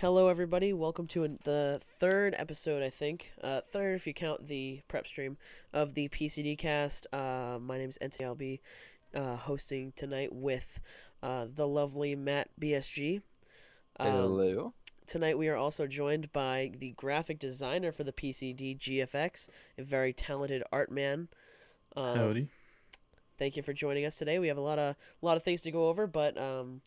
Hello, everybody. Welcome to the third episode, I think. Uh, third, if you count the prep stream of the PCD cast. Uh, my name is Entiity. I'll be uh, hosting tonight with uh, the lovely Matt BSG. Um, Hello. Tonight, we are also joined by the graphic designer for the PCD GFX, a very talented art man. Um, Howdy. thank you for joining us today. We have a lot of a lot of things to go over, but um,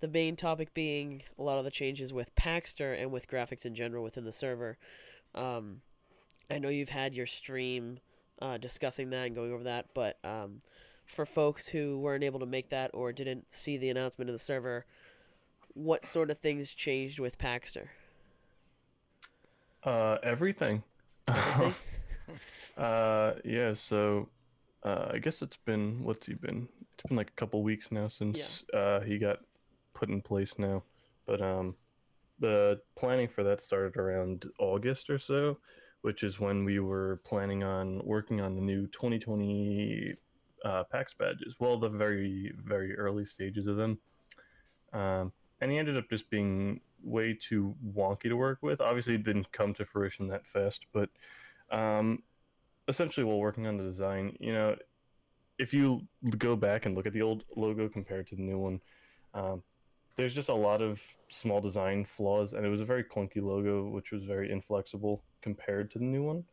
the main topic being a lot of the changes with Paxter and with graphics in general within the server. Um, I know you've had your stream uh, discussing that and going over that, but um, for folks who weren't able to make that or didn't see the announcement of the server, what sort of things changed with Paxter? Uh, everything. Everything? uh, yeah. So, uh, I guess it's been what's he been? It's been like a couple weeks now since uh he got put in place now. But um, the planning for that started around August or so, which is when we were planning on working on the new 2020 uh, PAX badges. Well, the very very early stages of them. Um, and he ended up just being way too wonky to work with. Obviously, it didn't come to fruition that fast, but um, essentially, while working on the design, you know, if you go back and look at the old logo compared to the new one, um, there's just a lot of small design flaws, and it was a very clunky logo, which was very inflexible compared to the new one.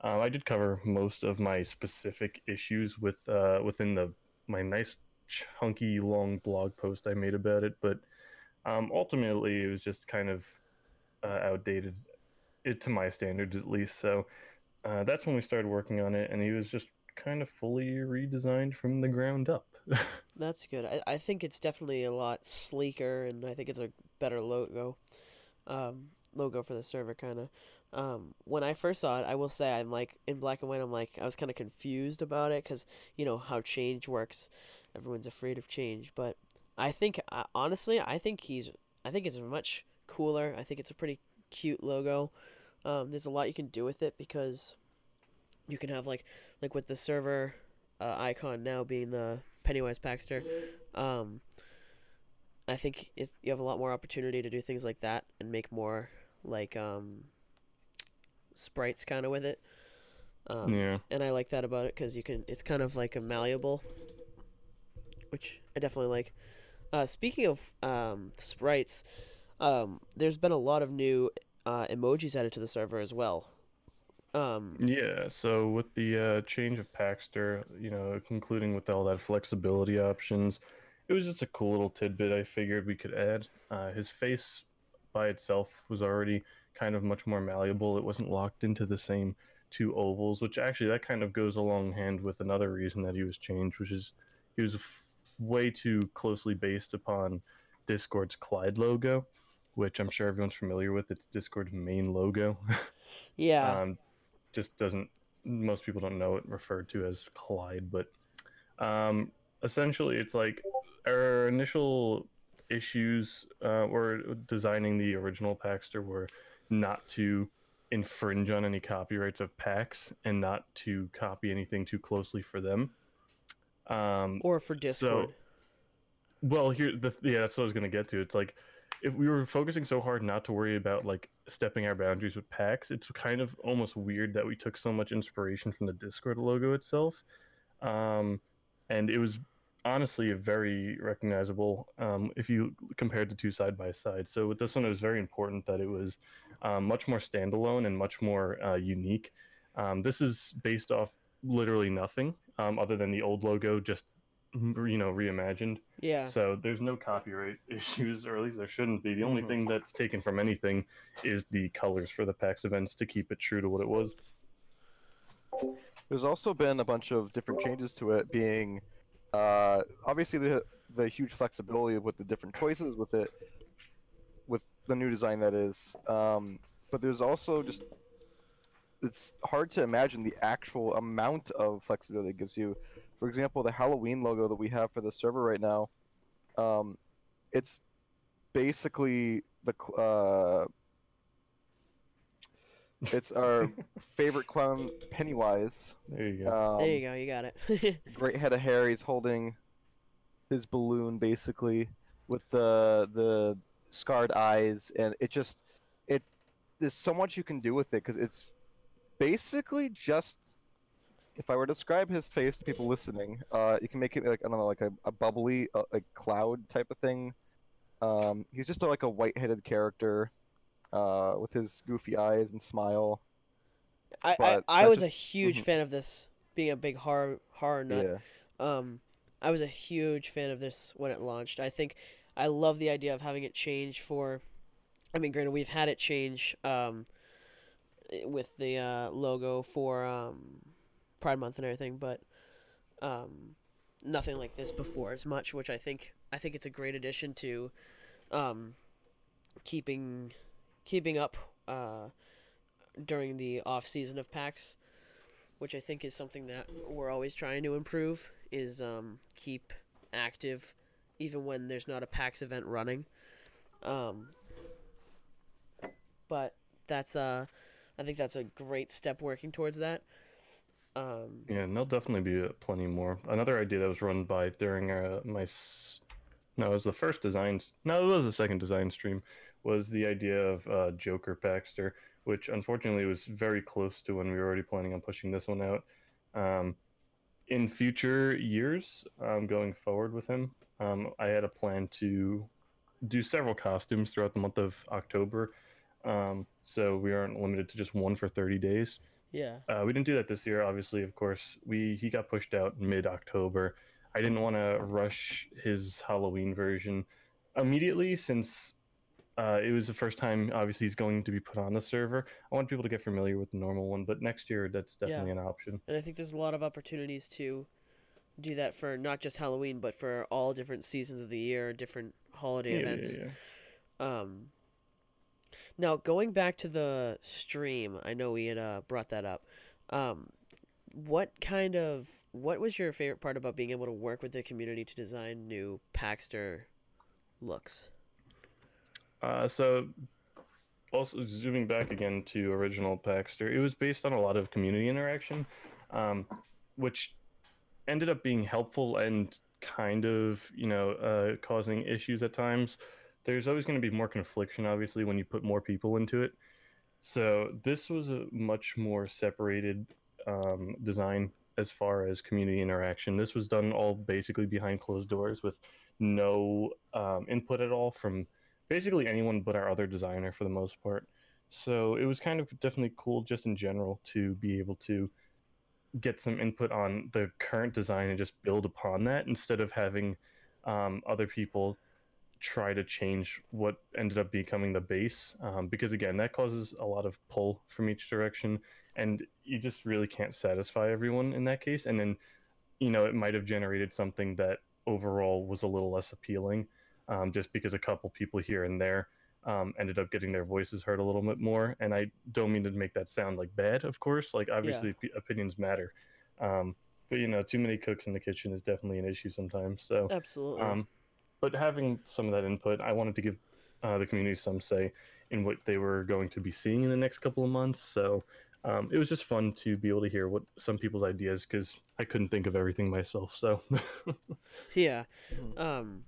Um, I did cover most of my specific issues with uh, within the my nice chunky long blog post I made about it, but um, ultimately it was just kind of uh, outdated, it to my standards at least. So uh, that's when we started working on it, and he was just kind of fully redesigned from the ground up. That's good. I, I think it's definitely a lot sleeker, and I think it's a better logo, um, logo for the server, kind of. Um, when I first saw it, I will say I'm like in black and white. I'm like I was kind of confused about it because you know how change works. Everyone's afraid of change, but I think uh, honestly, I think he's. I think it's much cooler. I think it's a pretty cute logo. Um, there's a lot you can do with it because you can have like like with the server uh, icon now being the Pennywise Paxter. Um, I think if you have a lot more opportunity to do things like that and make more like um, sprites kind of with it. Um, yeah. and I like that about it because you can. It's kind of like a malleable, which I definitely like. Uh, speaking of um, sprites, um, there's been a lot of new uh, emojis added to the server as well. Um, Yeah, so with the uh, change of Paxter, you know, concluding with all that flexibility options, it was just a cool little tidbit I figured we could add. Uh, his face by itself was already kind of much more malleable. It wasn't locked into the same two ovals, which actually that kind of goes along hand with another reason that he was changed, which is he was f- way too closely based upon Discord's Clyde logo, which I'm sure everyone's familiar with. It's Discord's main logo. yeah, um, just doesn't most people don't know it referred to as Clyde, but um, essentially it's like our initial issues uh, were designing the original Paxter were not to infringe on any copyrights of PAX and not to copy anything too closely for them. Um, or for Discord. well, here, the, yeah, that's what I was gonna get to. It's like if we were focusing so hard not to worry about like stepping our boundaries with PAX, it's kind of almost weird that we took so much inspiration from the Discord logo itself, um, and it was honestly very recognizable um, if you compared the two side by side. So with this one, it was very important that it was um, much more standalone and much more uh, unique. Um, this is based off literally nothing um, other than the old logo, just you know reimagined. yeah. So there's no copyright issues, or at least there shouldn't be. The only Mhm. thing that's taken from anything is the colors for the PAX events to keep it true to what it was. There's also been a bunch of different changes to it, being uh, obviously the the huge flexibility with the different choices with it, with the new design that is. Um, but there's also just it's hard to imagine the actual amount of flexibility it gives you. For example, the Halloween logo that we have for the server right now, um, it's basically the uh, it's our favorite clown Pennywise. There you go. Um, there you go. You got it. Great head of hair. He's holding his balloon basically with the the scarred eyes, and it just it there's so much you can do with it because it's basically just if I were to describe his face to people listening, uh, you can make it like I don't know, like a, a bubbly, uh, like cloud type of thing. Um, he's just a, like a white-headed character, uh, with his goofy eyes and smile. I I, But I was a just- huge mhm. fan of this, being a big horror horror nut. Yeah, Um, I was a huge fan of this when it launched. I think I love the idea of having it change for. I mean, granted, we've had it change um, with the uh, logo for um, Pride Month and everything, but um, nothing like this before as much. Which I think I think it's a great addition to um, keeping keeping up uh, during the off season of PAX which I think is something that we're always trying to improve, is um, keep active even when there's not a PAX event running. Um, but that's uh, I think that's a great step working towards that. Um, Yeah, and there'll definitely be uh, plenty more. Another idea that was run by during uh, my no, it was the first design. No, it was the second design stream. Was the idea of uh, Joker Paxter, which unfortunately was very close to when we were already planning on pushing this one out. Um, in future years, um, going forward with him, um, I had a plan to do several costumes throughout the month of October. Um, so we aren't limited to just one for 30 days. Yeah, Uh, we didn't do that this year, obviously. Of course, we he got pushed out mid October. I didn't want to rush his Halloween version immediately since uh, it was the first time. Obviously, he's going to be put on the server. I want people to get familiar with the normal one, but next year that's Yeah. definitely an option. and I think there's a lot of opportunities to do that for not just Halloween, but for all different seasons of the year, different holiday Yeah, yeah, events. yeah. Um, now going back to the stream, I know we had uh, brought that up. Um, what kind of what was your favorite part about being able to work with the community to design new Paxter looks? Uh, so, also zooming back again to original Paxter, it was based on a lot of community interaction, um, which ended up being helpful and kind of, you know, uh, causing issues at times. There's always going to be more confliction, obviously, when you put more people into it. So this was a much more separated um, design as far as community interaction. This was done all basically behind closed doors with no um, input at all from basically anyone but our other designer for the most part. So it was kind of definitely cool just in general to be able to get some input on the current design and just build upon that instead of having um, other people try to change what ended up becoming the base um, because again that causes a lot of pull from each direction and you just really can't satisfy everyone in that case and then you know it might have generated something that overall was a little less appealing um, just because a couple people here and there um, ended up getting their voices heard a little bit more. And I don't mean to make that sound like bad, of course. Like obviously p- opinions matter, um, but you know, too many cooks in the kitchen is definitely an issue sometimes. So, Absolutely. But having some of that input, I wanted to give uh, the community some say in what they were going to be seeing in the next couple of months. So. Um, it was just fun to be able to hear what some people's ideas because I couldn't think of everything myself. So yeah. Mhm. Um,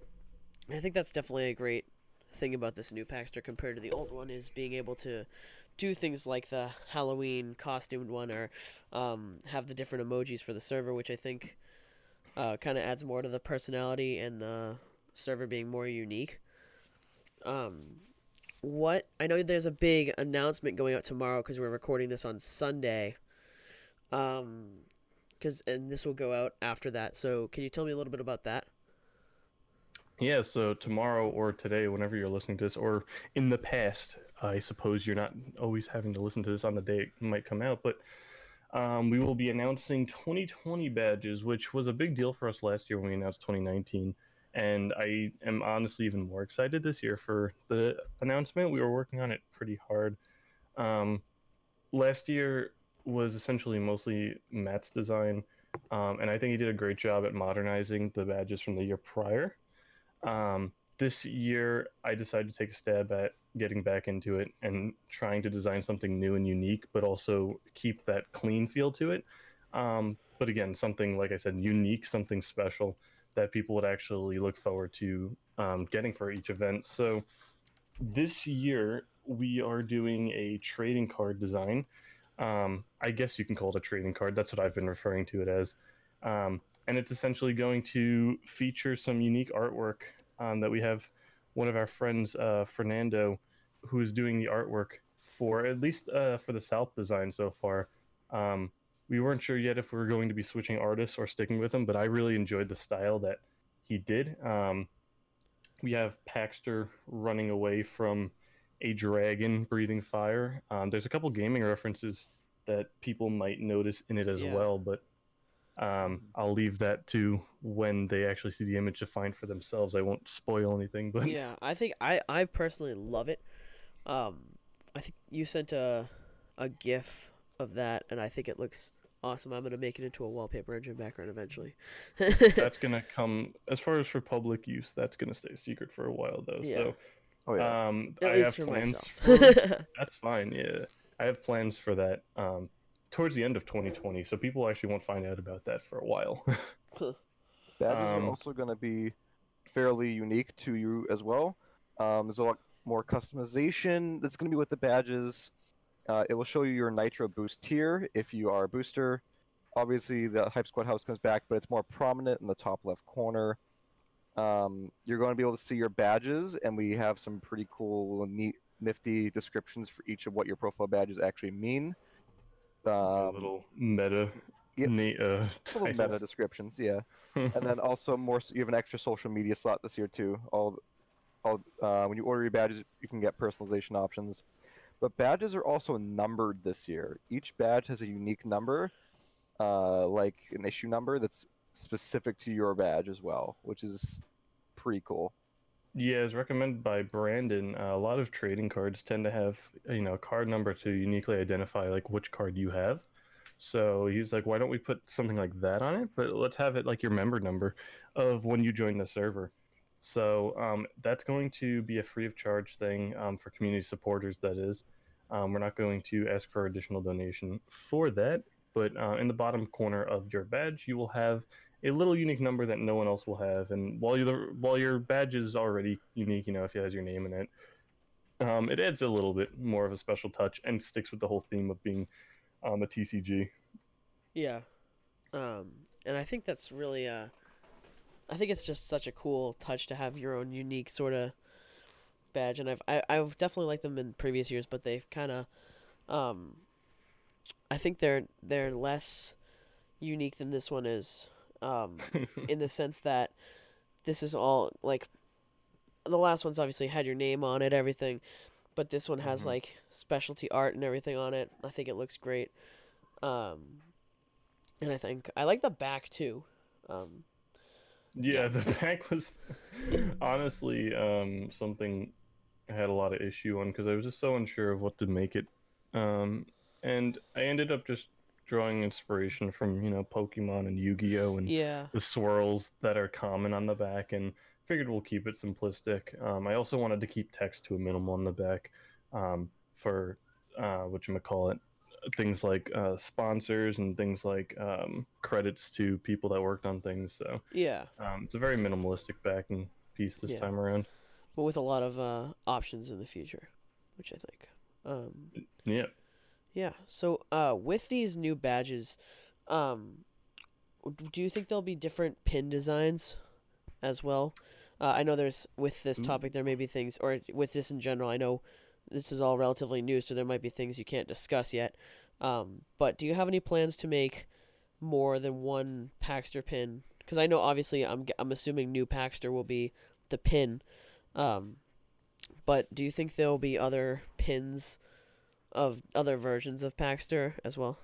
I think that's definitely a great thing about this new Paxter compared to the old one is being able to do things like the Halloween costumed one or um, have the different emojis for the server, which I think uh, kind of adds more to the personality and the server being more unique. Um, what I know there's a big announcement going out tomorrow because we're recording this on Sunday. Um, because and this will go out after that. So can you tell me a little bit about that? Yeah, so tomorrow or today, whenever you're listening to this, or in the past, I suppose you're not always having to listen to this on the day it might come out, but um, we will be announcing 2020 badges, which was a big deal for us last year when we announced 2019. And I am honestly even more excited this year for the announcement. We were working on it pretty hard. Um, last year was essentially mostly Matt's design, um, and I think he did a great job at modernizing the badges from the year prior. Um, this year, I decided to take a stab at getting back into it and trying to design something new and unique, but also keep that clean feel to it. Um, but again, something like I said, unique, something special that people would actually look forward to um, getting for each event. So this year we are doing a trading card design. Um, I guess you can call it a trading card. That's what I've been referring to it as. Um, and it's essentially going to feature some unique artwork um, that we have. One of our friends, uh, Fernando, who is doing the artwork for at least uh, for the South design so far. We weren't sure yet if we were going to be switching artists or sticking with him, but I really enjoyed the style that he did. Um, we have Paxter running away from a dragon breathing fire. Um, there's a couple gaming references that people might notice in it as Yeah. well, but um, I'll leave that to when they actually see the image to find for themselves. I won't spoil anything, but yeah, I think I I personally love it. Um, I think you sent a a GIF of that, and I think it looks awesome. I'm gonna make it into a wallpaper engine background eventually. that's gonna come as far as for public use. That's gonna stay secret for a while, though. Yeah. So Oh yeah. um, At I least have for plans. myself. For, that's fine. Yeah, I have plans for that. Um, towards the end of 2020, so people actually won't find out about that for a while. Badges um, are also going to be fairly unique to you as well. Um, there's a lot more customization that's going to be with the badges. Uh, it will show you your Nitro boost tier if you are a booster. Obviously, the Hype Squad house comes back, but it's more prominent in the top left corner. Um, you're going to be able to see your badges, and we have some pretty cool, neat, nifty descriptions for each of what your profile badges actually mean. Um, little meta, na- uh, little meta descriptions, yeah. and then also more you have an extra social media slot this year too all all uh, when you order your badges you can get personalization options but badges are also numbered this year each badge has a unique number uh, like an issue number that's specific to your badge as well which is pretty cool Yeah, as recommended by Brandon, uh, a lot of trading cards tend to have you know a card number to uniquely identify like which card you have. So he's like, why don't we put something like that on it? But let's have it like your member number of when you join the server. So um, that's going to be a free of charge thing um, for community supporters. That is, um, we're not going to ask for additional donation for that. But uh, in the bottom corner of your badge, you will have a little unique number that no one else will have. And while you while your badge is already unique, you know, if it has your name in it, um, it adds a little bit more of a special touch and sticks with the whole theme of being um, a TCG. Yeah. Um, and I think that's really uh I think it's just such a cool touch to have your own unique sort of badge and I've I, I've definitely liked them in previous years, but they've kind of um I think they're they're less unique than this one is um in the sense that this is all like the last one's obviously had your name on it everything but this one has Mhm. like specialty art and everything on it. I think it looks great. Um and i think i like the back too. Um Yeah, the back was honestly um, something I had a lot of issue on because I was just so unsure of what to make it. Um, and I ended up just drawing inspiration from, you know, Pokemon and Yu Gi Oh! and yeah the swirls that are common on the back and figured we'll keep it simplistic. Um, I also wanted to keep text to a minimum on the back um, for uh, what you call it, things like uh, sponsors and things like um, credits to people that worked on things. So yeah um, it's a very minimalistic backing piece this Yeah. time around. but with a lot of uh options in the future which i think um Yeah. Yeah. So, uh, with these new badges, um, do you think there'll be different pin designs as well? Uh, I know there's with this topic there may be things, or with this in general. I know this is all relatively new, so there might be things you can't discuss yet. Um, but do you have any plans to make more than one Paxter pin? Because I know obviously I'm I'm assuming new Paxter will be the pin. Um, but do you think there will be other pins? of other versions of Paxter as well.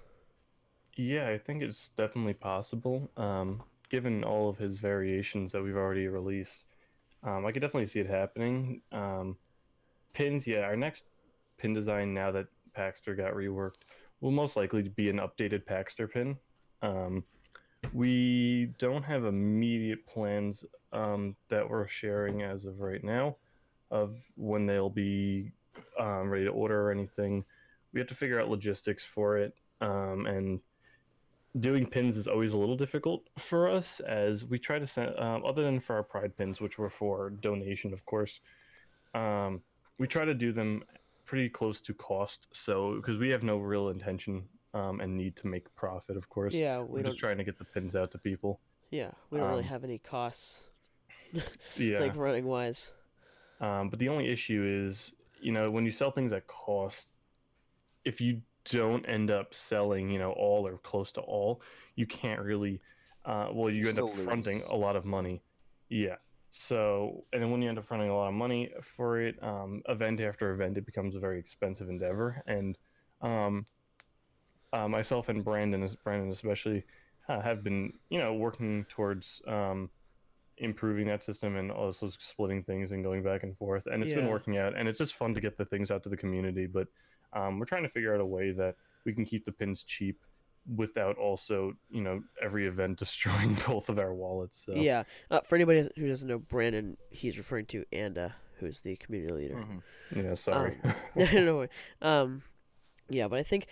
Yeah, I think it's definitely possible. Um, given all of his variations that we've already released, um, I could definitely see it happening. Um, pins, yeah, our next pin design now that Paxter got reworked will most likely be an updated Paxter pin. Um, we don't have immediate plans um, that we're sharing as of right now of when they'll be um, ready to order or anything. We have to figure out logistics for it, um, and doing pins is always a little difficult for us as we try to send, um, other than for our pride pins, which were for donation, of course. Um, we try to do them pretty close to cost. So because we have no real intention um, and need to make profit, of course. Yeah, we We're don't. just trying to get the pins out to people. Yeah, we don't really um, have any costs, Yeah. like running wise. Um, but the only issue is, you know, when you sell things at cost, if you don't end up selling, you know, all or close to all, you can't really. Uh, well, you end up fronting lose. a lot of money. Yeah. So, and then when you end up fronting a lot of money for it, um, event after event, it becomes a very expensive endeavor. And um, uh, myself and Brandon, Brandon especially, uh, have been, you know, working towards um, improving that system and also splitting things and going back and forth. And it's been working out. And it's just fun to get the things out to the community. But um, we're trying to figure out a way that we can keep the pins cheap without also, you know, every event destroying both of our wallets. So. Yeah. Uh, for anybody who doesn't know, Brandon, he's referring to Anda, who's the community leader. Mhm. Yeah, sorry. no, no, way. um, yeah, but I think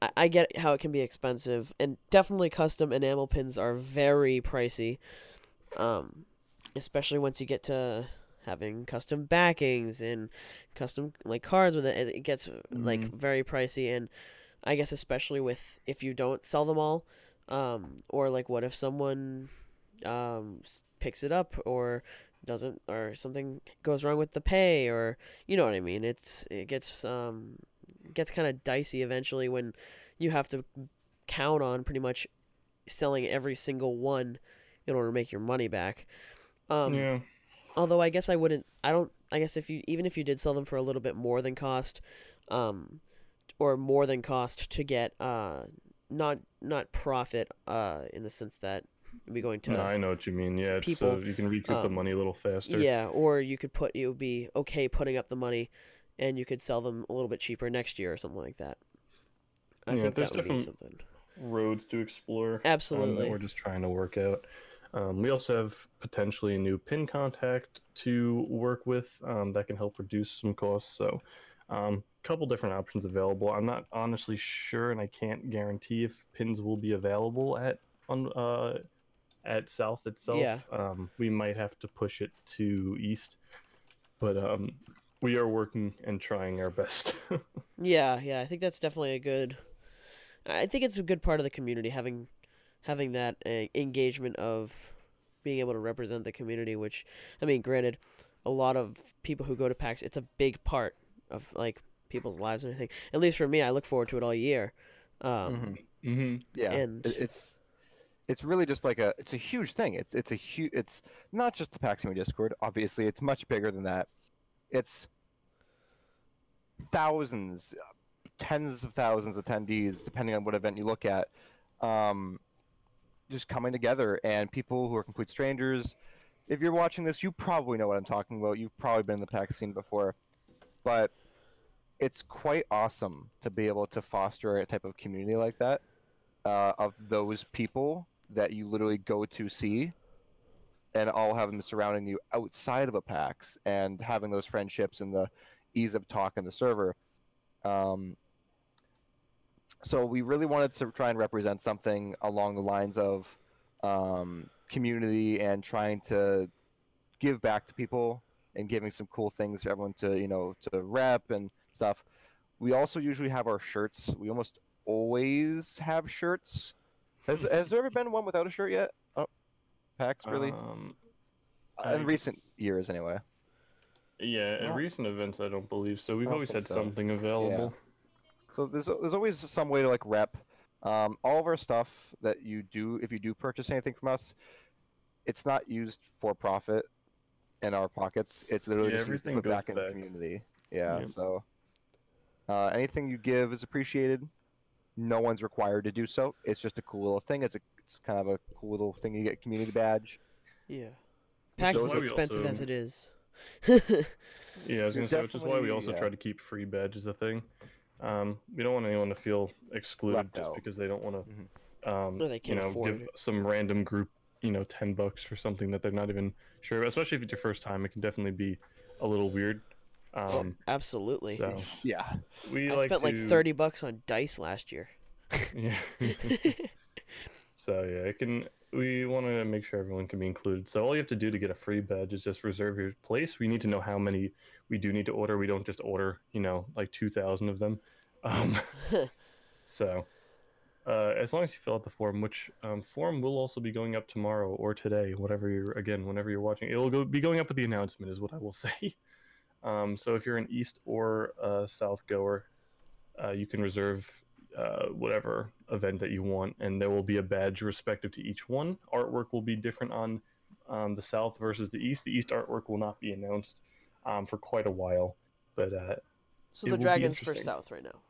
I, I get how it can be expensive, and definitely custom enamel pins are very pricey. Um, especially once you get to having custom backings and custom like cards with it, it gets like Mhm. very pricey. And I guess especially with if you don't sell them all, um, or like what if someone um picks it up or doesn't or something goes wrong with the pay or you know what I mean. It's it gets um gets kind of dicey eventually when you have to count on pretty much selling every single one in order to make your money back. Um yeah. although I guess I wouldn't I don't I guess if you even if you did sell them for a little bit more than cost um or more than cost to get uh not not profit uh in the sense that be going to No, I know what you mean. Yeah, people, so you can recoup the um, money a little faster. Yeah, or you could put it would be okay putting up the money, and you could sell them a little bit cheaper next year or something like that. I Yeah, think there's that would be different- something. roads to explore. um, Absolutely. that we're just trying to work out. Um, we also have potentially a new pin contact to work with um, that can help reduce some costs. So, um, couple different options available. I'm not honestly sure, and I can't guarantee if pins will be available at on uh, at South itself. Yeah. Um, we might have to push it to East, but um, we are working and trying our best. Yeah, yeah, I think that's definitely a good. I think it's a good part of the community having, having that uh, engagement of, being able to represent the community. Which, I mean, granted, a lot of people who go to PAX, it's a big part of like people's lives or anything. At least for me, I look forward to it all year. Um, Mhm. mm-hmm. Yeah, And- it's it's really just like a it's a huge thing. It's it's a huge it's not just the Paximi Discord. Obviously, it's much bigger than that. It's thousands, tens of thousands of attendees, depending on what event you look at, um, just coming together, and people who are complete strangers. If you're watching this, you probably know what I'm talking about. You've probably been in the PAX scene before, but it's quite awesome to be able to foster a type of community like that uh, of those people that you literally go to see and all have them surrounding you outside of a PAX and having those friendships and the ease of talk in the server. Um, so we really wanted to try and represent something along the lines of um, community and trying to give back to people and giving some cool things for everyone to you know to rep and stuff. We also usually have our shirts. We almost always have shirts. Has, has there ever been one without a shirt yet? Oh, PAX really? Um, Uh, I in recent years, anyway. Yeah, at Yeah. recent events, I don't believe so. We've always had so. something available. So there's there's always some way to like rep um, all of our stuff that you do if you do purchase anything from us. It's not used for profit in our pockets. It's literally Yeah, just used to everything put back goes in the community. Yeah. Yep. So uh, anything you give is appreciated. No one's required to do so. It's just a cool little thing. It's a it's kind of a cool little thing. You get a community badge. Yeah. PAX is is why we expensive also- as it is. Yeah, I was gonna say, which is why we also yeah. try to keep free badges a thing. Um, we don't want anyone to feel excluded Left just out. because they don't want to, um, Or they you can't know, give it. some random group, you know, ten bucks for something that they're not even sure. about. Especially if it's your first time, it can definitely be a little weird. Um, Absolutely. so Yeah. we I like spent like 30 bucks on dice last year. Yeah. so yeah, it can. We want want to make sure everyone can be included. So all you have to do to get a free badge is just reserve your place. We need to know how many we do need to order. We don't just order, you know, like two thousand of them. Um, so uh, as long as you fill out the form, which um, form will also be going up tomorrow or today, whatever you're again, whenever you're watching, it will go, be going up with the announcement, is what I will say. Um, so if you're an east or uh, south goer, uh, you can reserve uh, whatever event that you want, and there will be a badge respective to each one. Artwork will be different on um, the south versus the east. The east artwork will not be announced um, for quite a while, but uh, so the dragons for south right now.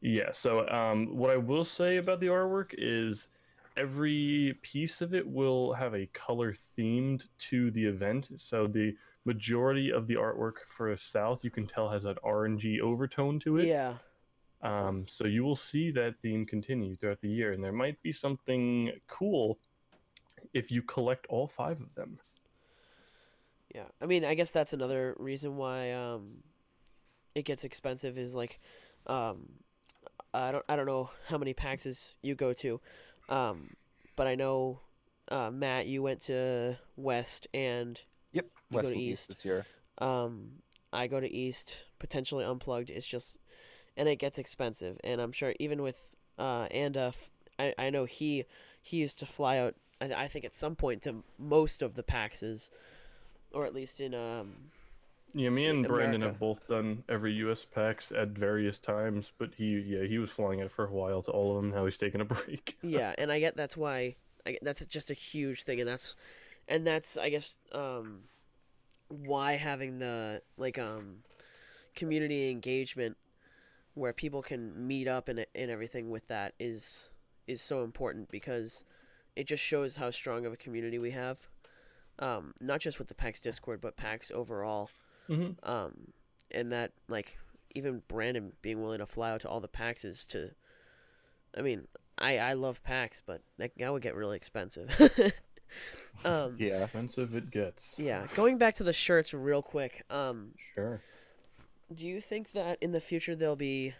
Yeah. So um, what I will say about the artwork is every piece of it will have a color themed to the event. So the majority of the artwork for South you can tell has an orangey overtone to it. Yeah. Um, so you will see that theme continue throughout the year, and there might be something cool if you collect all five of them. Yeah, I mean, I guess that's another reason why um, it gets expensive. Is like, um, I don't I don't know how many PAXs you go to, um, but I know uh, Matt, you went to West and you West go to East. East this year. Um, I go to East, potentially unplugged. It's just, and it gets expensive. And I'm sure even with uh, and uh, I I know he he used to fly out. I, I think at some point to most of the PAXs, or at least in um yeah, me and Brandon America. have both done every U.S. PAX at various times, but he, yeah, he was flying it for a while to all of them. Now he's taking a break. yeah, and I get that's why I that's just a huge thing, and that's and that's I guess um why having the like um community engagement where people can meet up and and everything with that is is so important because it just shows how strong of a community we have. Um, not just with the PAX Discord, but PAX overall. Mm-hmm. Um, and that like even Brandon being willing to fly out to all the PAXs to. I mean, I I love PAX, but that, that would get really expensive. um, Yeah. Expensive it gets. yeah. Going back to the shirts real quick. Um, Sure. do you think that in the future there'll be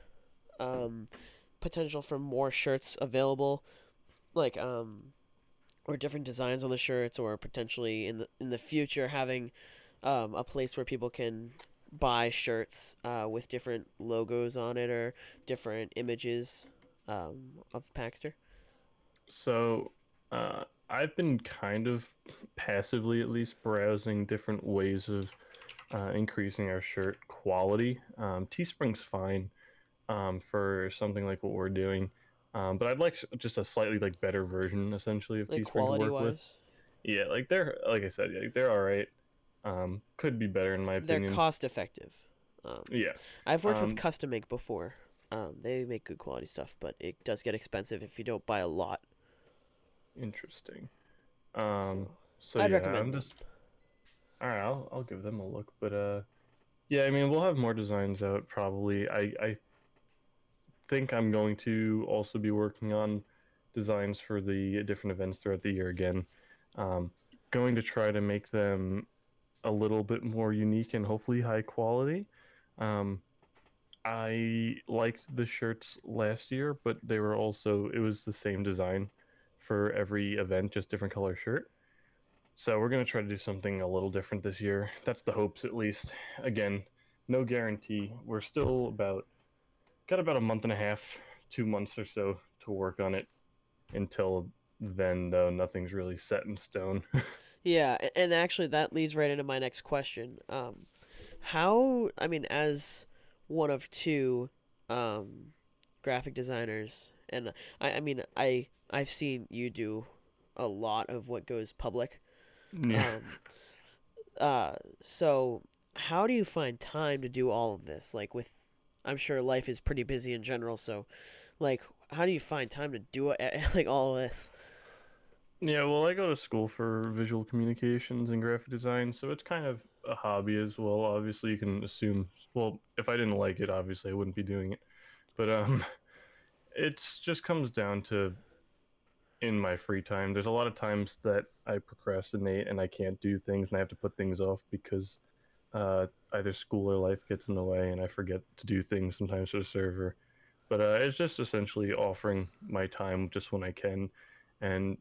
um, potential for more shirts available, like um, or different designs on the shirts, or potentially in the in the future having um, a place where people can buy shirts uh, with different logos on it or different images um, of Paxter? So, uh, I've been kind of passively, at least, browsing different ways of uh, increasing our shirt quality. Um, Teespring's fine um, for something like what we're doing, um, but I'd like just a slightly like better version, essentially, of Like Teespring to work with. Yeah, like they're like I said, yeah, they're all right. Um, could be better in my opinion. they're cost effective. Um, yeah, I've worked Um, with Custom Make before. Um, they make good quality stuff, but it does get expensive if you don't buy a lot. Interesting. Um, so I'd yeah, recommend I'm them. just all right. I'll I'll give them a look, but uh, yeah, I mean we'll have more designs out probably. I I think I'm going to also be working on designs for the different events throughout the year again. Um, going to try to make them a little bit more unique and hopefully high quality. Um, I liked the shirts last year, but they were also it was the same design for every event, just different color shirt. So we're gonna try to do something a little different this year. That's the hopes, at least. Again, no guarantee. We're still about got about a month and a half, two months or so to work on it. Until then, though, nothing's really set in stone. Yeah, and actually that leads right into my next question. Um, how I mean, as one of two um, graphic designers, and I, I mean, I I've seen you do a lot of what goes public. yeah. Um, uh, so how do you find time to do all of this? Like with, I'm sure life is pretty busy in general. So, like, how do you find time to do it, like all of this? Yeah, well, I go to school for visual communications and graphic design, so it's kind of a hobby as well. Obviously, you can assume. Well, if I didn't like it, obviously I wouldn't be doing it. But um, it's just comes down to in my free time. There's a lot of times that I procrastinate and I can't do things, and I have to put things off because uh, either school or life gets in the way, and I forget to do things sometimes for the server. But uh, it's just essentially offering my time just when I can, and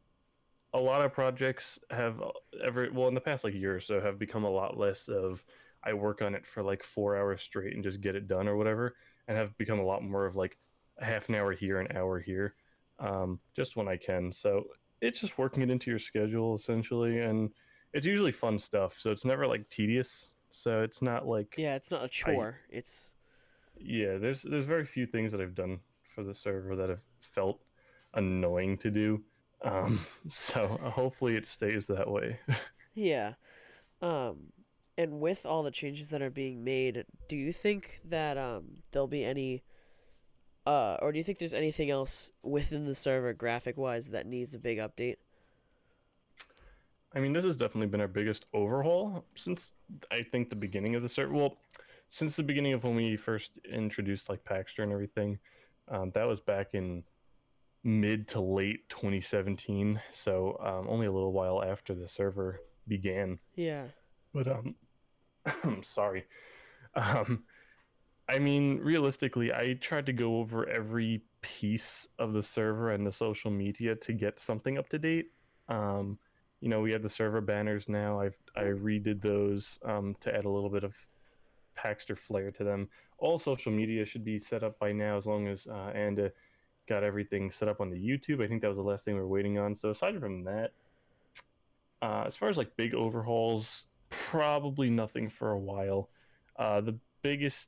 a lot of projects have ever well in the past like year or so have become a lot less of I work on it for like four hours straight and just get it done or whatever, and have become a lot more of like half an hour here, an hour here, um, just when I can. So it's just working it into your schedule essentially, and it's usually fun stuff. So it's never like tedious. So it's not like yeah, it's not a chore. I, it's yeah. There's there's very few things that I've done for the server that have felt annoying to do. Um, so hopefully it stays that way. yeah. Um, and with all the changes that are being made, do you think that um, there'll be any, uh, or do you think there's anything else within the server graphic wise that needs a big update? I mean, this has definitely been our biggest overhaul since I think the beginning of the server. Well, since the beginning of when we first introduced like Paxter and everything, um, that was back in mid to late 2017, so um, only a little while after the server began. Yeah. But um, I'm sorry. Um, I mean, realistically, I tried to go over every piece of the server and the social media to get something up to date. Um, you know, we have the server banners now. I've I redid those um, to add a little bit of Paxter flair to them. All social media should be set up by now, as long as uh, Anda got everything set up on the YouTube. I think that was the last thing we were waiting on. So aside from that, uh, as far as like big overhauls, probably nothing for a while. Uh, the biggest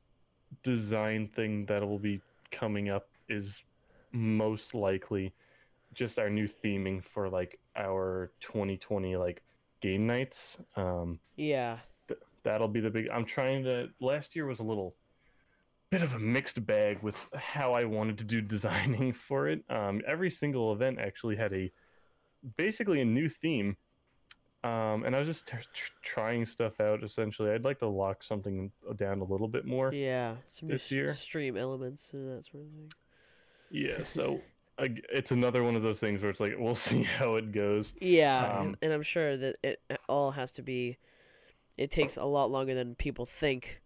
design thing that will be coming up is most likely just our new theming for like our 2020 like game nights. Um, yeah, th- that'll be the big. I'm trying to. Last year was a little bit of a mixed bag with how I wanted to do designing for it. Um, every single event actually had a basically a new theme. Um, and I was just t- t- trying stuff out. Essentially, I'd like to lock something down a little bit more. Yeah, some this year. stream elements and that sort of thing. Yeah, so it's another one of those things where it's like we'll see how it goes. Yeah, um, and I'm sure that it all has to be. It takes a lot longer than people think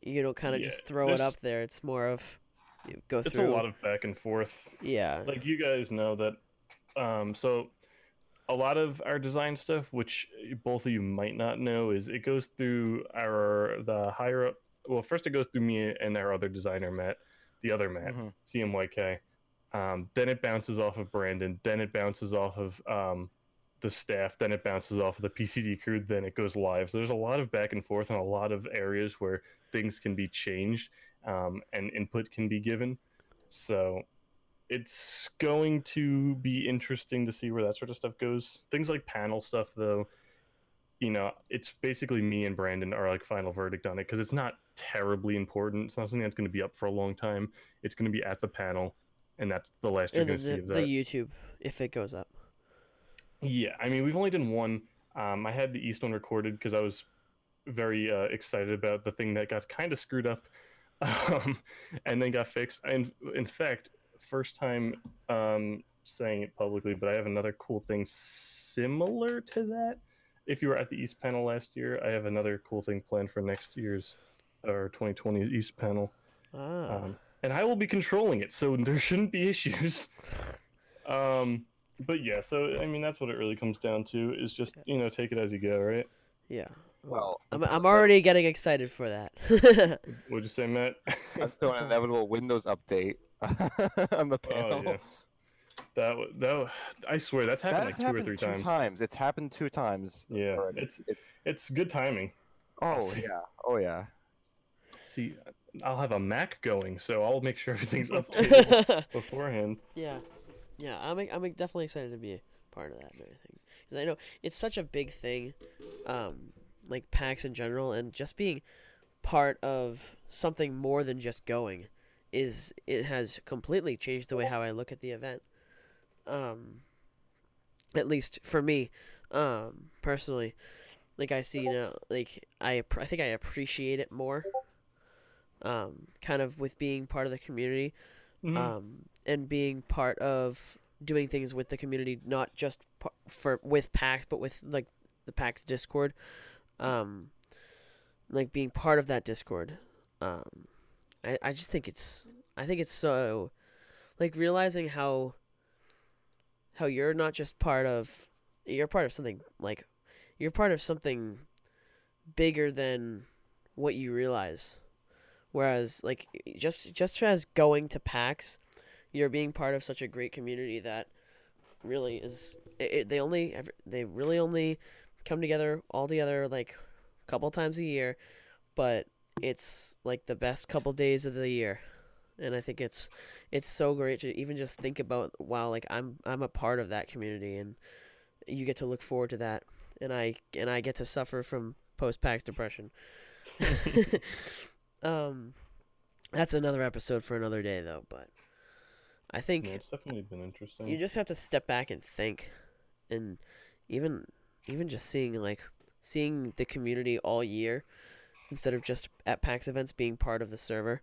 you don't kind of yeah, just throw it up there. It's more of you go it's through. It's a lot of back and forth. Yeah. Like you guys know that. Um, so a lot of our design stuff, which both of you might not know, is it goes through our the higher up. Well, first it goes through me and our other designer Matt, the other Matt, mm-hmm. CMYK. Um, then it bounces off of Brandon. Then it bounces off of um, the staff, then it bounces off of the PCD crew, then it goes live. So there's a lot of back and forth and a lot of areas where things can be changed um, and input can be given. So it's going to be interesting to see where that sort of stuff goes. Things like panel stuff, though, you know, it's basically me and Brandon are like final verdict on it because it's not terribly important. It's not something that's going to be up for a long time. It's going to be at the panel, and that's the last you're going to see of that. The YouTube, if it goes up. Yeah, I mean, we've only done one. Um, I had the East one recorded because I was very uh, excited about the thing that got kind of screwed up, um, and then got fixed. And in fact, first time um, saying it publicly, but I have another cool thing similar to that. If you were at the East panel last year, I have another cool thing planned for next year's or 2020 East panel. Ah. Um, and I will be controlling it, so there shouldn't be issues. Um, but yeah, so I mean that's what it really comes down to is just you know take it as you go, right? Yeah. Well, I'm I'm already getting excited for that. What'd you say, Matt? Until an inevitable Windows update on the panel. Oh, yeah. That that I swear that's happened that like two happened or three two times. times. It's happened two times. Yeah, it's it's it's good timing. Oh yeah, oh yeah. See, I'll have a Mac going, so I'll make sure everything's updated beforehand. Yeah yeah, I'm I'm definitely excited to be a part of that and everything because I know it's such a big thing, um, like PAX in general, and just being part of something more than just going is it has completely changed the way how I look at the event. Um, at least for me, um, personally, like I see you know, like I I think I appreciate it more. Um, kind of with being part of the community. Mm-hmm. Um, and being part of doing things with the community, not just for with PAX, but with like the PAX Discord, um, like being part of that Discord. Um, I I just think it's I think it's so, like realizing how. How you're not just part of you're part of something like you're part of something bigger than what you realize. Whereas like just just as going to PAX, you're being part of such a great community that really is it, it, they only they really only come together all together like a couple times a year, but it's like the best couple days of the year. And I think it's it's so great to even just think about wow like I'm I'm a part of that community and you get to look forward to that and I and I get to suffer from post PAX depression. um that's another episode for another day though, but I think yeah, it's definitely been interesting. You just have to step back and think and even even just seeing like seeing the community all year instead of just at PAX events being part of the server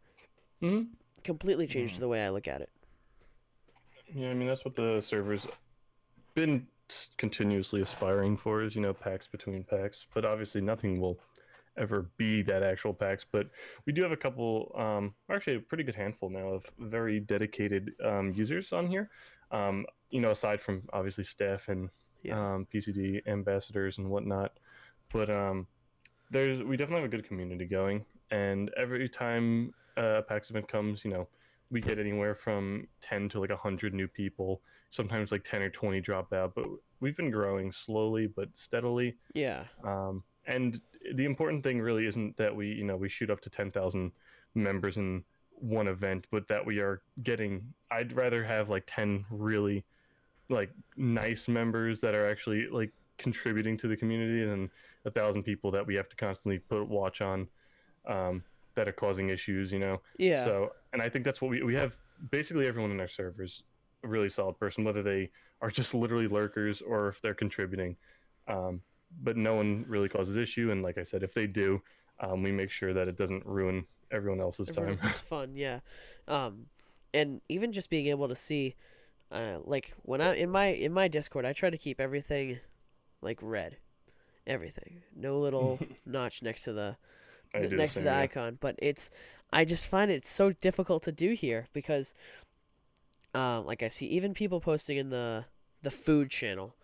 mm-hmm. completely changed mm-hmm. the way I look at it. Yeah, I mean that's what the server's been continuously aspiring for is you know PAX between PAX, but obviously nothing will ever be that actual PAX. But we do have a couple, um, actually a pretty good handful now of very dedicated um, users on here. Um, you know, aside from obviously staff and yeah. um, PCD ambassadors and whatnot. But um, there's we definitely have a good community going, and every time a PAX event comes, you know, we get anywhere from ten to like hundred new people. Sometimes like ten or twenty drop out, but we've been growing slowly but steadily. Yeah. Um, and the important thing really isn't that we you know we shoot up to ten thousand members in one event, but that we are getting. I'd rather have like ten really like nice members that are actually like contributing to the community than a thousand people that we have to constantly put watch on um, that are causing issues you know? Yeah. So and i think that's what we we have basically everyone in our servers a really solid person whether they are just literally lurkers or if they're contributing. Um, but no one really causes issue. And like i said if they do um, we make sure that it doesn't ruin everyone else's everyone time else's fun yeah. Um, and even just being able to see uh, like when I in my in my Discord, I try to keep everything like red, everything. No little notch next to the next the to the icon. But it's I just find it so difficult to do here because, um, like I see even people posting in the the food channel.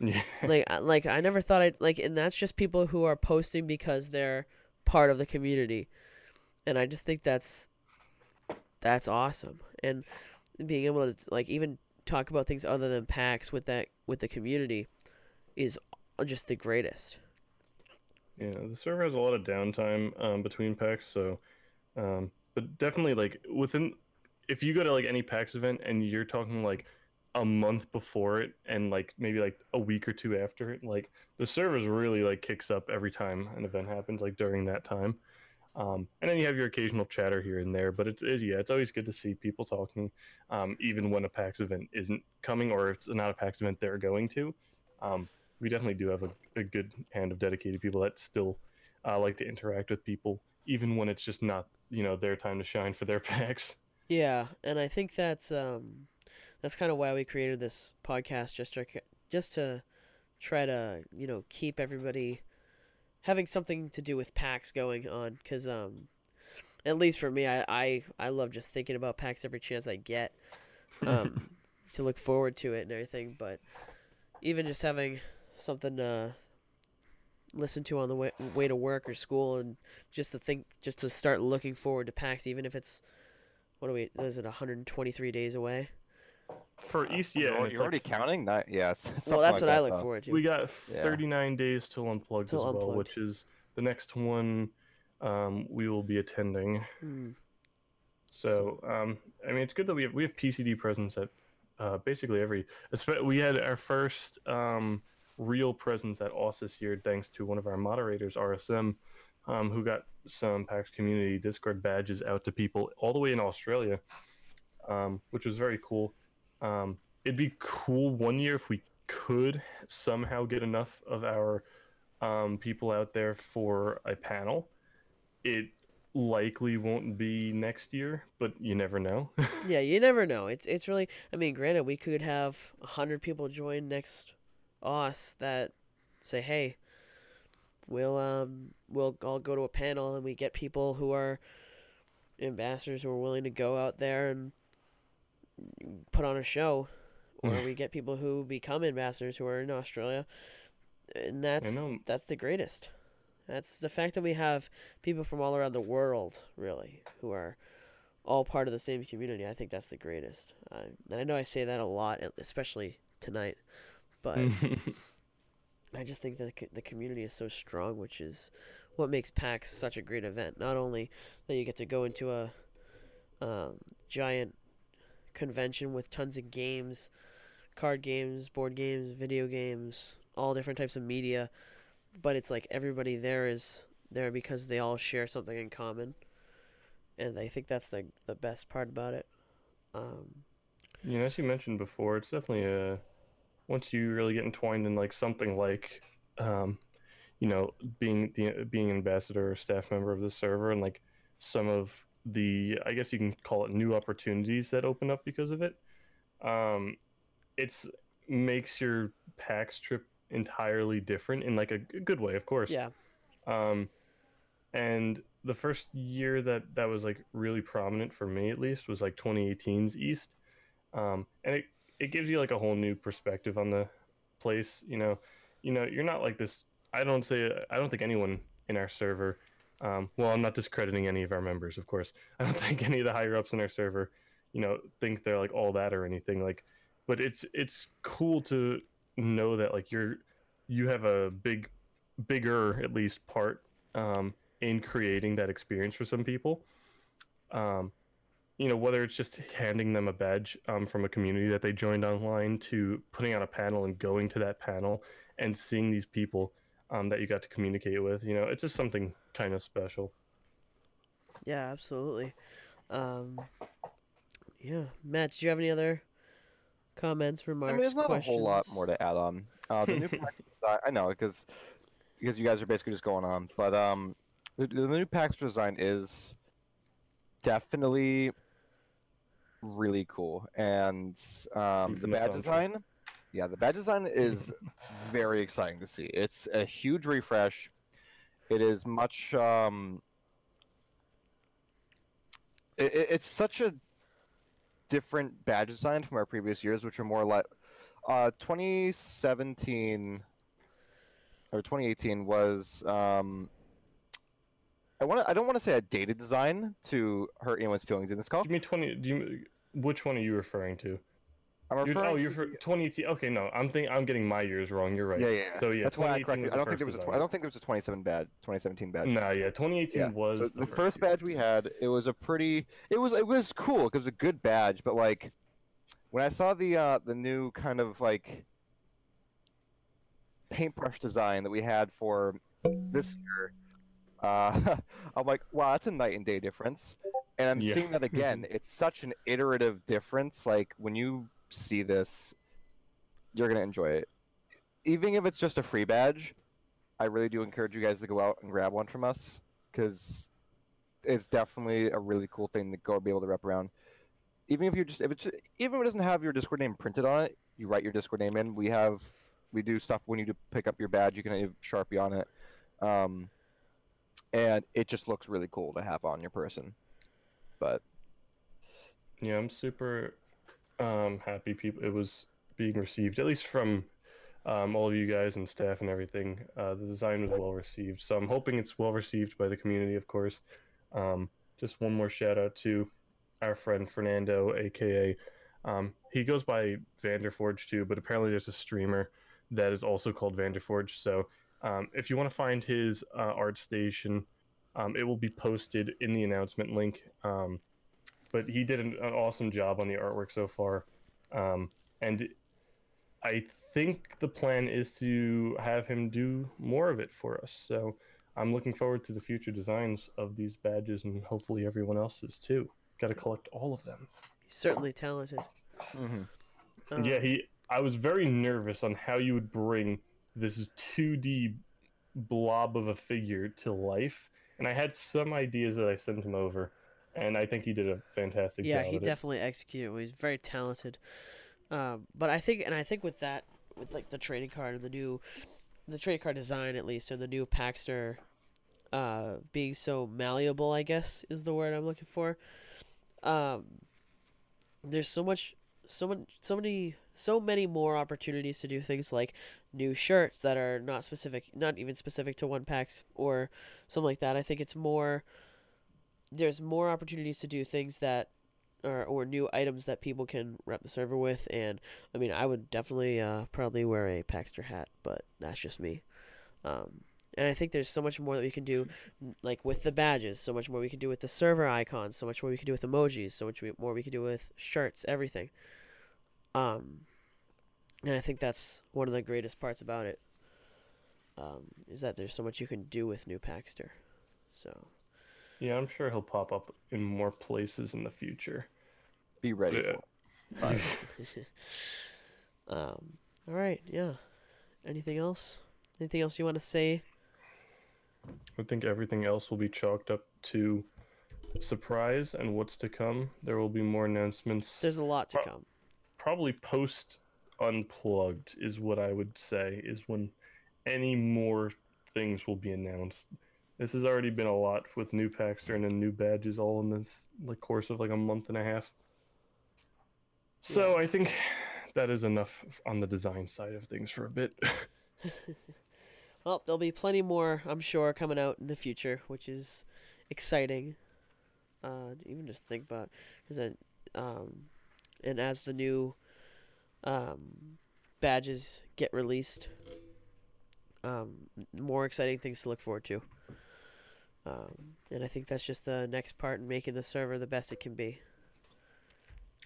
Yeah. Like like I never thought I'd like, and that's just people who are posting because they're part of the community, and I just think that's that's awesome and being able to like even talk about things other than PAX with that with the community is just the greatest. Yeah, the server has a lot of downtime um, between PAX, so um, but definitely like within if you go to like any PAX event and you're talking like a month before it and like maybe like a week or two after it, like the servers really like kicks up every time an event happens, like during that time. Um, and then you have your occasional chatter here and there, but it's, it's yeah, it's always good to see people talking, um, even when a PAX event isn't coming or it's not a PAX event they're going to. Um, we definitely do have a, a, good hand of dedicated people that still uh, like to interact with people, even when it's just not you know their time to shine for their PAX. Yeah, and I think that's um, that's kind of why we created this podcast just to just to try to you know keep everybody having something to do with PAX going on because um, at least for me, I, I I love just thinking about PAX every chance I get, um, to look forward to it and everything. But even just having something to listen to on the way way to work or school, and just to think, just to start looking forward to PAX, even if it's what are we? Is it 123 days away? For East, yeah, you're, you're already like, counting. Not yes. well, that's like what that, I look though. forward to. We got 39 yeah. days till unplugged till as well, unplugged. which is the next one um, we will be attending. Mm. So, um, I mean, it's good that we have we have PCD presence at uh, basically every. We had our first um, real presence at Aus this year, thanks to one of our moderators, RSM, um, who got some PAX community Discord badges out to people all the way in Australia, um, which was very cool. Um, it'd be cool one year if we could somehow get enough of our um, people out there for a panel. It likely won't be next year, but you never know. yeah, you never know. It's it's really. I mean, granted, we could have hundred people join next Aus that say, "Hey, we'll um we'll all go to a panel and we get people who are ambassadors who are willing to go out there and put on a show or we get people who become ambassadors who are in Australia, and that's that's the greatest. That's the fact that we have people from all around the world, really, who are all part of the same community. I think that's the greatest. Uh, and I know I say that a lot, especially tonight, but I just think that the community is so strong, which is what makes PAX such a great event. Not only that you get to go into a um, giant convention with tons of games, card games, board games, video games, all different types of media, but it's like everybody there is there because they all share something in common, and I think that's the the best part about it. Um, You know, as you mentioned before, it's definitely a once you really get entwined in like something like, um, you know, being the being ambassador or staff member of the server, and like some of the, I guess you can call it new opportunities that open up because of it. Um, it's makes your PAX trip entirely different in like a good way, of course. yeah, Um, and the first year that that was like really prominent for me, at least, was like 2018's East. Um, and it it gives you like a whole new perspective on the place. You know, you know, you're not like this. I don't say I don't think anyone in our server. Um, well, I'm not discrediting any of our members, of course. I don't think any of the higher ups in our server, you know, think they're like all that or anything. Like, but it's it's cool to know that like you're you have a big bigger at least part um, in creating that experience for some people um, you know whether it's just handing them a badge um, from a community that they joined online to putting on a panel and going to that panel and seeing these people um, that you got to communicate with you know it's just something kind of special yeah, absolutely. Um, yeah, Matt, did you have any other comments, remarks, I mean, there's not questions? a whole lot more to add on. Uh, the new PAX design, I know because because you guys are basically just going on, but um, the, the new PAX design is definitely really cool, and um, the badge design, yeah, the badge design is very exciting to see. It's a huge refresh. It is much um, it, it- it's such a different badge design from our previous years, which are more like uh, 2017 or 2018 was um, I want to, I don't want to say a dated design to hurt anyone's feelings in this call. give me 20 do you which one are you referring to I'm You're- referring oh you're to for 2018 okay no i'm think i'm getting my years wrong you're right yeah, yeah, so yeah That's why I 2018 corrected. I don't think first there was a. Tw- I don't think there was a 27 badge, 2017 badge. Nah, yeah, 2018 Yeah, was So the first year. badge we had, it was a pretty. It was it was cool. 'cause It was a good badge, but like, when I saw the uh the new kind of like paintbrush design that we had for this year, uh, I'm like, wow, that's a night and day difference. And I'm Yeah. seeing that again. it's such an iterative difference. Like when you see this, you're gonna enjoy it. Even if it's just a free badge, I really do encourage you guys to go out and grab one from us because it's definitely a really cool thing to go be able to rep around. Even if you just if it's even if it doesn't have your Discord name printed on it, you write your Discord name in. We have we do stuff when you pick up your badge. You can have Sharpie on it, um, and it just looks really cool to have on your person. But Yeah, I'm super um, happy people it was being received, at least from um, all of you guys and staff and everything. Uh, the design was well received, so I'm hoping it's well received by the community, of course. Um, just one more shout out to our friend Fernando, aka um, he goes by Vanderforge too, but apparently there's a streamer that is also called Vanderforge. So um, if you want to find his uh, art station, um, it will be posted in the announcement link. Um, but he did an, an awesome job on the artwork so far. Um, and I think the plan is to have him do more of it for us. So I'm looking forward to the future designs of these badges and hopefully everyone else's too. Got to collect all of them. He's certainly talented. Um, yeah, he. I was very nervous on how you would bring this 2D blob of a figure to life, and I had some ideas that I sent him over, and I think he did a fantastic yeah, job. Yeah, he at it. definitely executed. well, He's very talented. Um, but I think, and I think with that, with like the trading card and the new, the trading card design at least, and the new Paxter, uh, being so malleable, I guess is the word I'm looking for. Um, there's so much, so much, so many so many more opportunities to do things like new shirts that are not specific, not even specific to one PAX or something like that. I think it's more. There's more opportunities to do things that, or or new items that people can rep the server with, and I mean, I would definitely uh, probably wear a Paxter hat, but that's just me. Um, and I think there's so much more that we can do, like with the badges, so much more we can do with the server icons, so much more we can do with emojis, so much more we can do with shirts, everything. Um, and I think that's one of the greatest parts about it. Um, is that there's so much you can do with new Paxter. So. Yeah, I'm sure he'll pop up in more places in the future. Be ready Yeah. for it. um. All right. Yeah. Anything else? Anything else you want to say? I think everything else will be chalked up to surprise and what's to come. There will be more announcements. There's a lot to Pro- come. Probably post unplugged is what I would say is when any more things will be announced. This has already been a lot with new Paxter and new badges all in this like course of like a month and a half. So I think that is enough on the design side of things for a bit. Well, there'll be plenty more, I'm sure, coming out in the future, which is exciting. Uh, even just think about, because um, and as the new um, badges get released, um, more exciting things to look forward to. Um, and I think that's just the next part in making the server the best it can be.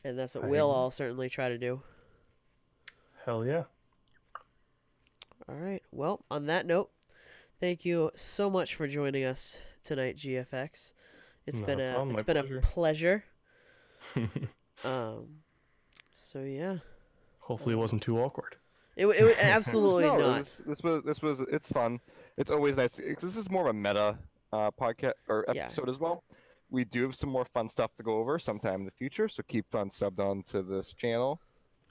And that's what I we'll all certainly try to do. Hell yeah. All right. Well, on that note, thank you so much for joining us tonight, GFX. It's Not been a a problem, it's been a pleasure. pleasure. Um, so yeah, Hopefully it wasn't too awkward. it w- it w- absolutely no, it not. was- this was this was it's fun. It's always nice. This is more of a meta uh, podcast or Yeah. episode as well. We do have some more fun stuff to go over sometime in the future, so keep on subbed on to this channel.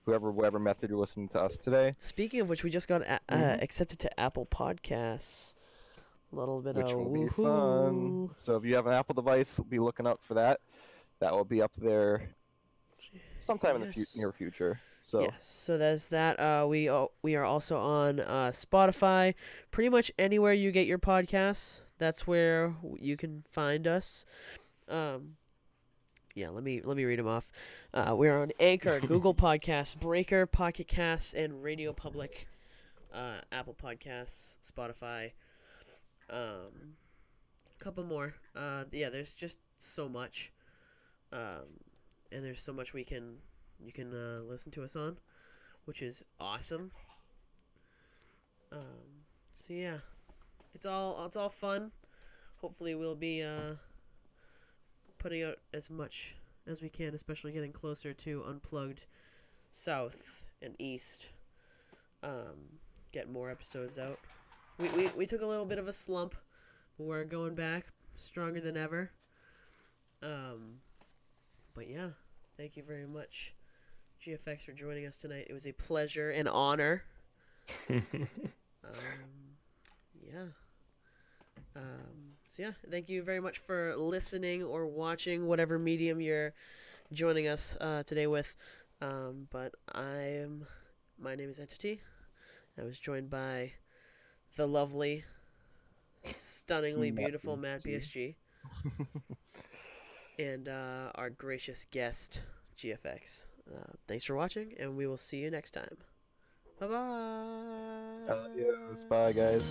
Whoever, whatever method you're listening to us today, Speaking of which, we just got a- uh, Mhm. accepted to Apple Podcasts. A little bit which of will be fun. So if you have an Apple device, be looking out for that. That will be up there sometime in the fu- near future. So Yes, so there's that. Uh, we we are also on uh, Spotify. Pretty much anywhere you get your podcasts, that's where you can find us. Um, yeah, let me let me read them off. Uh, we're on Anchor, Google Podcasts, Breaker, Pocket Casts, and Radio Public. Uh, Apple Podcasts, Spotify. Um, a couple more. Uh, yeah, there's just so much. Um, and there's so much we can you can uh, listen to us on, which is awesome. Um, so yeah, it's all it's all fun. Hopefully, we'll be uh, putting out as much as we can, especially getting closer to unplugged south and east. Um, get more episodes out. We, we we took a little bit of a slump, we're going back stronger than ever. Um, but yeah, thank you very much. GFX for joining us tonight. It was a pleasure and honor. Um, yeah. Um, so yeah, thank you very much for listening or watching whatever medium you're joining us uh, today with. Um, but I'm my name is Entiity. I was joined by the lovely, stunningly beautiful Matt. BSG, and uh, our gracious guest GFX. Uh, thanks for watching, and we will see you next time. Bye bye. Adios. Bye, guys.